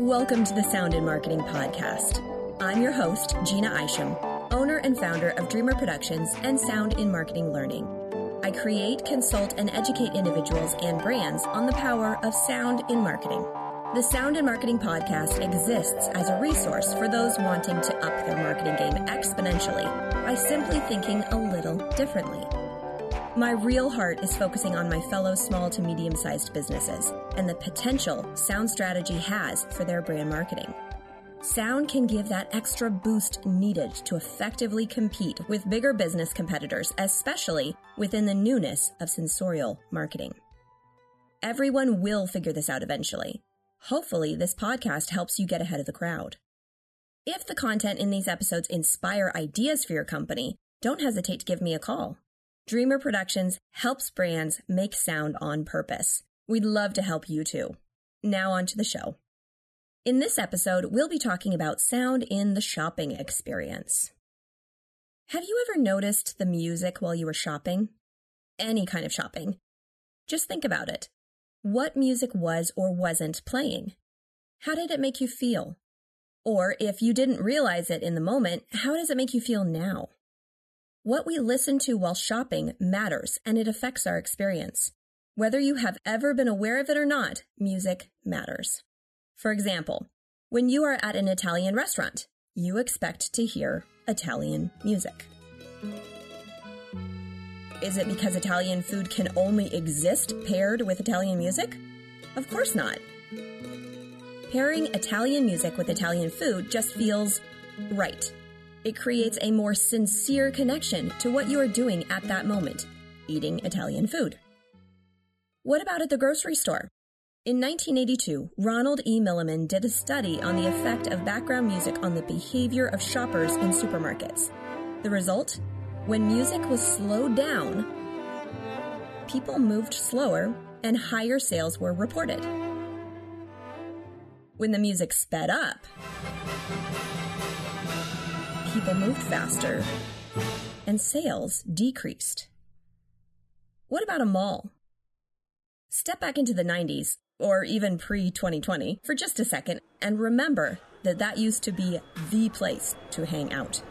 Welcome to the Sound in Marketing Podcast. I'm your host, Gina Isham, owner and founder of Dreamr Productions and Sound in Marketing Learning. I create, consult, and educate individuals and brands on the power of sound in marketing. The Sound in Marketing Podcast exists as a resource for those wanting to up their marketing game exponentially by simply thinking a little differently. My real heart is focusing on my fellow small to medium sized businesses and the potential sound strategy has for their brand marketing. Sound can give that extra boost needed to effectively compete with bigger business competitors, especially within the newness of sensorial marketing. Everyone will figure this out eventually. Hopefully, this podcast helps you get ahead of the crowd. If the content in these episodes inspire ideas for your company, don't hesitate to give me a call. Dreamr Productions helps brands make sound on purpose. We'd love to help you too. Now on to the show. In this episode, we'll be talking about sound in the shopping experience. Have you ever noticed the music while you were shopping? Any kind of shopping. Just think about it. What music was or wasn't playing? How did it make you feel? Or if you didn't realize it in the moment, how does it make you feel now? What we listen to while shopping matters and it affects our experience. Whether you have ever been aware of it or not, music matters. For example, when you are at an Italian restaurant, you expect to hear Italian music. Is it because Italian food can only exist paired with Italian music? Of course not. Pairing Italian music with Italian food just feels right. It creates a more sincere connection to what you are doing at that moment, eating Italian food. What about at the grocery store? In 1982, Ronald E. Milliman did a study on the effect of background music on the behavior of shoppers in supermarkets. The result? When music was slowed down, people moved slower and higher sales were reported. When the music sped up, people moved faster and sales decreased. What about a mall? Step back into the 90s, or even pre 2020, for just a second and remember that that used to be the place to hang out.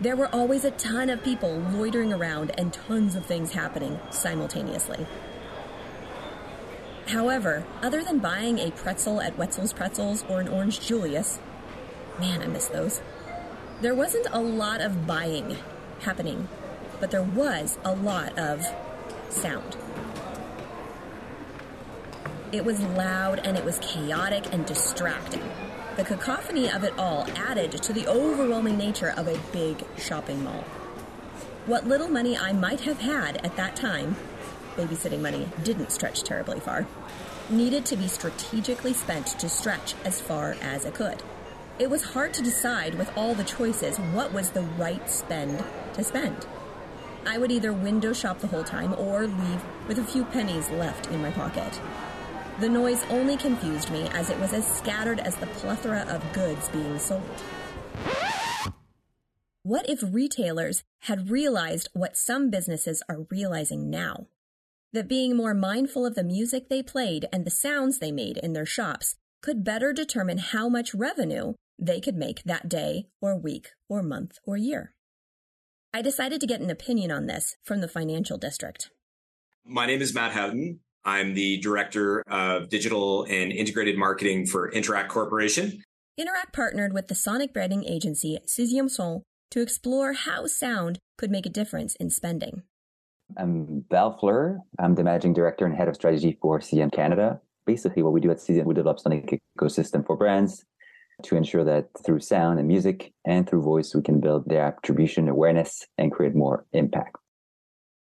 There were always a ton of people loitering around and tons of things happening simultaneously. However, other than buying a pretzel at Wetzel's Pretzels or an Orange Julius, man, I miss those. There wasn't a lot of buying happening, but there was a lot of sound. It was loud and it was chaotic and distracting. The cacophony of it all added to the overwhelming nature of a big shopping mall. What little money I might have had at that time, babysitting money didn't stretch terribly far, needed to be strategically spent to stretch as far as it could. It was hard to decide with all the choices what was the right spend to spend. I would either window shop the whole time or leave with a few pennies left in my pocket. The noise only confused me as it was as scattered as the plethora of goods being sold. What if retailers had realized what some businesses are realizing now? That being more mindful of the music they played and the sounds they made in their shops could better determine how much revenue they could make that day or week or month or year. I decided to get an opinion on this from the financial district. My name is Matt Houghton. I'm the director of digital and integrated marketing for Interac Corporation. Interac partnered with the sonic branding agency Sixième Son to explore how sound could make a difference in spending. I'm Val Fleur. I'm the managing director and head of strategy for Sixième Canada. Basically, what we do at Sixième, we develop sonic ecosystem for brands to ensure that through sound and music and through voice, we can build their attribution awareness and create more impact.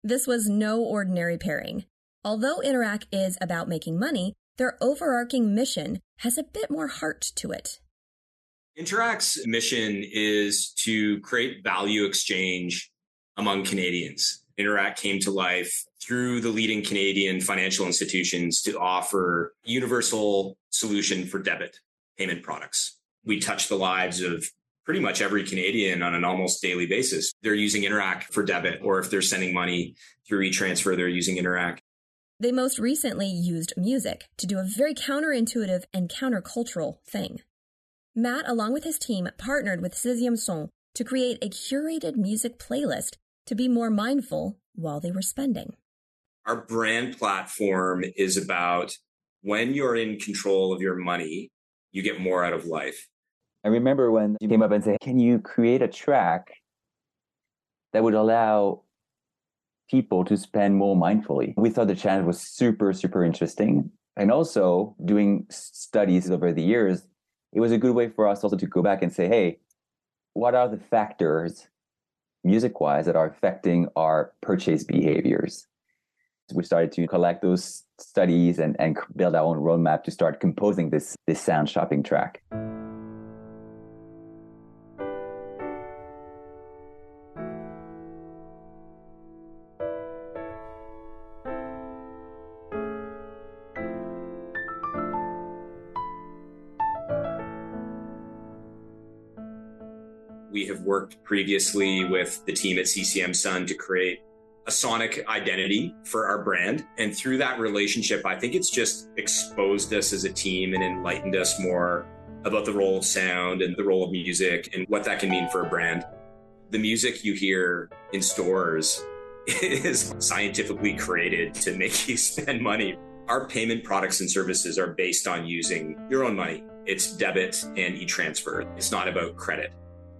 This was no ordinary pairing. Although Interac is about making money, their overarching mission has a bit more heart to it. Interac's mission is to create value exchange among Canadians. Interac came to life through the leading Canadian financial institutions to offer universal solution for debit payment products. We touch the lives of pretty much every Canadian on an almost daily basis. They're using Interac for debit, or if they're sending money through e-transfer, they're using Interac. They most recently used music to do a very counterintuitive and countercultural thing. Matt, along with his team, partnered with Sixième Son to create a curated music playlist to be more mindful while they were spending. Our brand platform is about when you're in control of your money, you get more out of life. I remember when you came up and said, Can you create a track that would allow people to spend more mindfully? We thought the challenge was super, super interesting. And also, doing studies over the years, it was a good way for us also to go back and say, Hey, what are the factors music wise that are affecting our purchase behaviors? we started to collect those studies and, and build our own roadmap to start composing this this sound shopping track. We have worked previously with the team at Sixième Son to create a sonic identity for our brand. And through that relationship, I think it's just exposed us as a team and enlightened us more about the role of sound and the role of music and what that can mean for a brand. The music you hear in stores is scientifically created to make you spend money. Our payment products and services are based on using your own money. It's debit and e transfer. It's not about credit.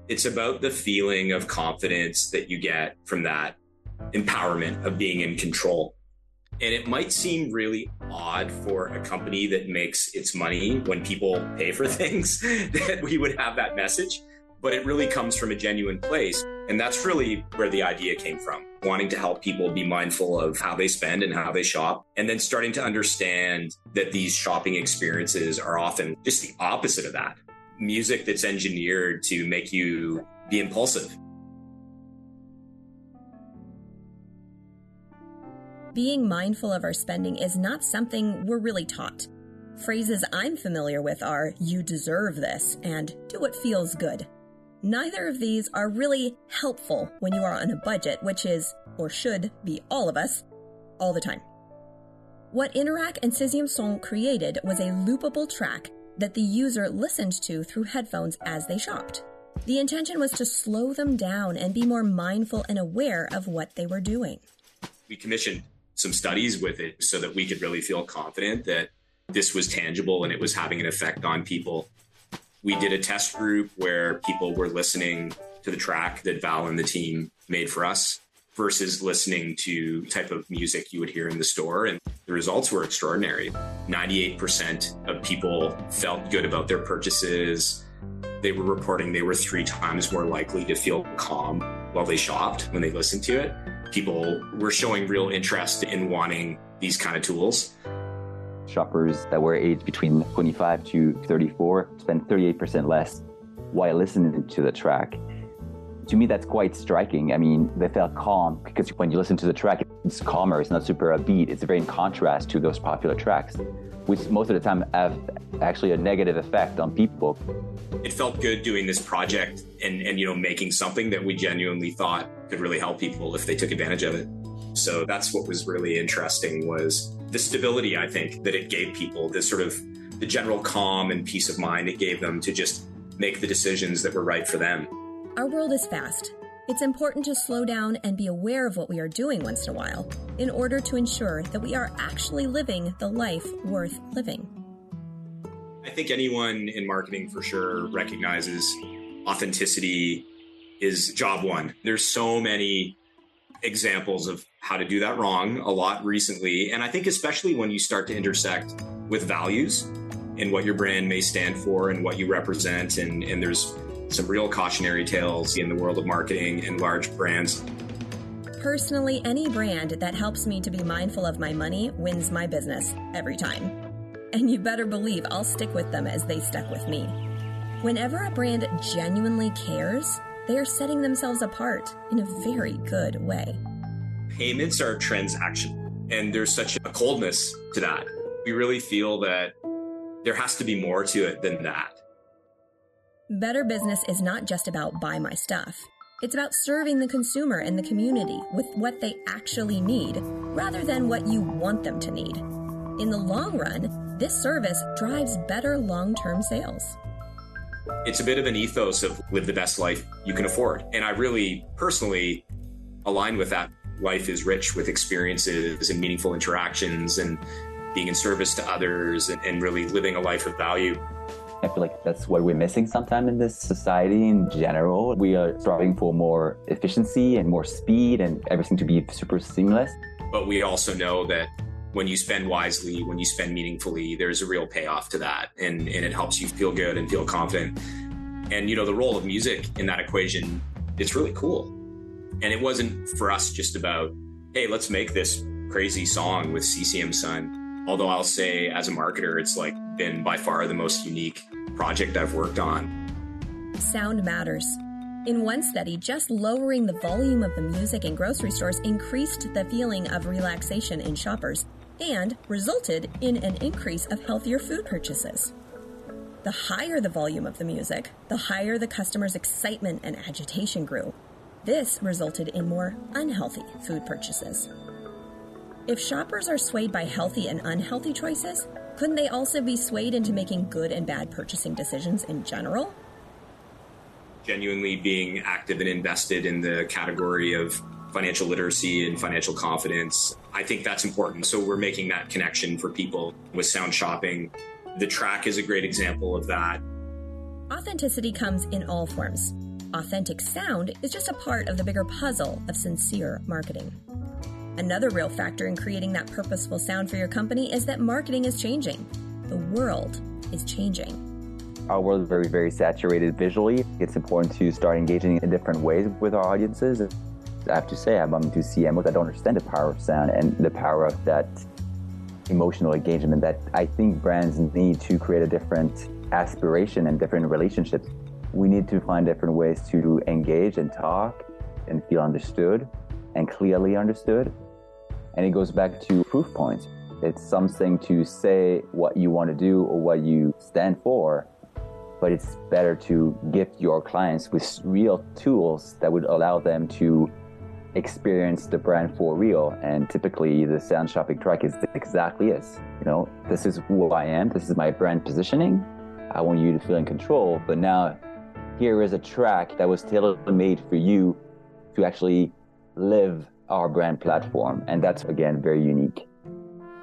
It's about the feeling of confidence that you get from that empowerment of being in control. And it might seem really odd for a company that makes its money when people pay for things that we would have that message, but it really comes from a genuine place. And that's really where the idea came from wanting to help people be mindful of how they spend and how they shop, and then starting to understand that these shopping experiences are often just the opposite of that. Music that's engineered to make you be impulsive being mindful of our spending is not something we're really taught. Phrases I'm familiar with are, you deserve this, and do what feels good. Neither of these are really helpful when you are on a budget, which is, or should be all of us, all the time. What Interac and Sixième Son created was a loopable track that the user listened to through headphones as they shopped. The intention was to slow them down and be more mindful and aware of what they were doing. We commissioned some studies with it so that we could really feel confident that this was tangible and it was having an effect on people. We did a test group where people were listening to the track that Val and the team made for us versus listening to type of music you would hear in the store and the results were extraordinary 98% of people felt good about their purchases they were reporting they were three times more likely to feel calm while they shopped when they listened to it people were showing real interest in wanting these kind of tools. Shoppers that were aged between 25 to 34 spend 38% less while listening to the track. To me, that's quite striking. I mean, they felt calm because when you listen to the track, it's calmer, it's not super upbeat. It's very in contrast to those popular tracks, which most of the time have actually a negative effect on people. It felt good doing this project and, and you know making something that we genuinely thought could really help people if they took advantage of it. So that's what was really interesting was the stability I think that it gave people, this sort of the general calm and peace of mind it gave them to just make the decisions that were right for them. Our world is fast. It's important to slow down and be aware of what we are doing once in a while in order to ensure that we are actually living the life worth living. I think anyone in marketing for sure recognizes authenticity is job one. There's so many examples of how to do that wrong a lot recently. And I think, especially when you start to intersect with values and what your brand may stand for and what you represent, and, and there's some real cautionary tales in the world of marketing and large brands. Personally, any brand that helps me to be mindful of my money wins my business every time. And you better believe I'll stick with them as they stuck with me. Whenever a brand genuinely cares, they are setting themselves apart in a very good way. Payments are transactional, and there's such a coldness to that. We really feel that there has to be more to it than that. Better business is not just about buy my stuff. It's about serving the consumer and the community with what they actually need rather than what you want them to need. In the long run, this service drives better long term sales. It's a bit of an ethos of live the best life you can afford. And I really personally align with that. Life is rich with experiences and meaningful interactions and being in service to others and, and really living a life of value. I feel like that's what we're missing sometimes in this society in general. We are striving for more efficiency and more speed and everything to be super seamless. But we also know that when you spend wisely, when you spend meaningfully, there's a real payoff to that. And, and it helps you feel good and feel confident. And, you know, the role of music in that equation, it's really cool. And it wasn't for us just about, hey, let's make this crazy song with Sixième Son. Although I'll say, as a marketer, it's like been by far the most unique project I've worked on. Sound matters. In one study, just lowering the volume of the music in grocery stores increased the feeling of relaxation in shoppers and resulted in an increase of healthier food purchases. The higher the volume of the music, the higher the customer's excitement and agitation grew. This resulted in more unhealthy food purchases. If shoppers are swayed by healthy and unhealthy choices, couldn't they also be swayed into making good and bad purchasing decisions in general? Genuinely being active and invested in the category of financial literacy and financial confidence. I think that's important. So we're making that connection for people with sound shopping. The track is a great example of that. Authenticity comes in all forms. Authentic sound is just a part of the bigger puzzle of sincere marketing. Another real factor in creating that purposeful sound for your company is that marketing is changing. The world is changing. Our world is very, very saturated visually. It's important to start engaging in different ways with our audiences. I have to say, I'm into CMOs. I don't understand the power of sound and the power of that emotional engagement that I think brands need to create a different aspiration and different relationships. We need to find different ways to engage and talk and feel understood and clearly understood. And it goes back to proof points. It's something to say what you want to do or what you stand for, but it's better to gift your clients with real tools that would allow them to experience the brand for real. And typically, the sound shopping track is exactly this. You know, this is who I am. This is my brand positioning. I want you to feel in control. But now, here is a track that was tailor made for you to actually live our brand platform. And that's, again, very unique.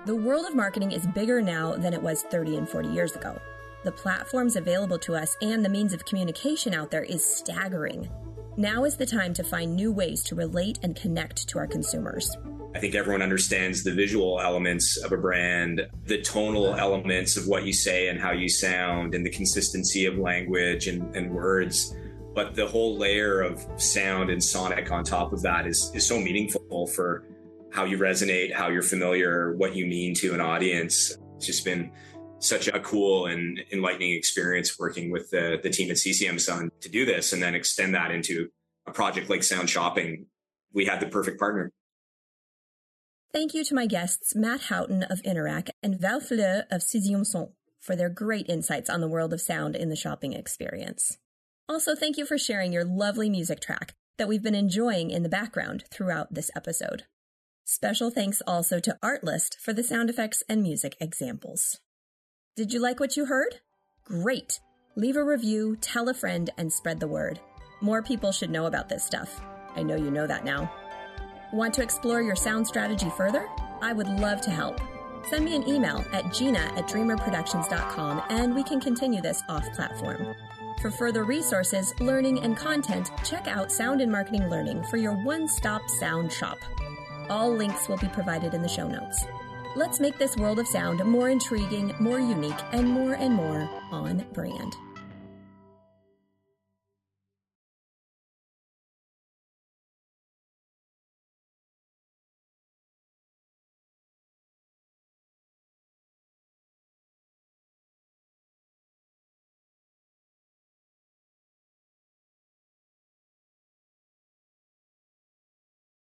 The world of marketing is bigger now than it was 30 and 40 years ago. The platforms available to us and the means of communication out there is staggering. Now is the time to find new ways to relate and connect to our consumers. I think everyone understands the visual elements of a brand, the tonal elements of what you say and how you sound, and the consistency of language and, and words. But the whole layer of sound and sonic on top of that is, is so meaningful for how you resonate, how you're familiar, what you mean to an audience. It's just been such a cool and enlightening experience working with the, the team at Sixième Son to do this and then extend that into a project like Sound Shopping. We had the perfect partner. Thank you to my guests, Matt Houghton of Interac and Val Fleur of Sixième Son for their great insights on the world of sound in the shopping experience. Also, thank you for sharing your lovely music track that we've been enjoying in the background throughout this episode. Special thanks also to Artlist for the sound effects and music examples. Did you like what you heard? Great! Leave a review, tell a friend, and spread the word. More people should know about this stuff. I know you know that now. Want to explore your sound strategy further? I would love to help. Send me an email at gina at dreamrproductions.com and we can continue this off platform. For further resources, learning, and content, check out Sound in Marketing Learning for your one stop sound shop. All links will be provided in the show notes. Let's make this world of sound more intriguing, more unique, and more and more on brand.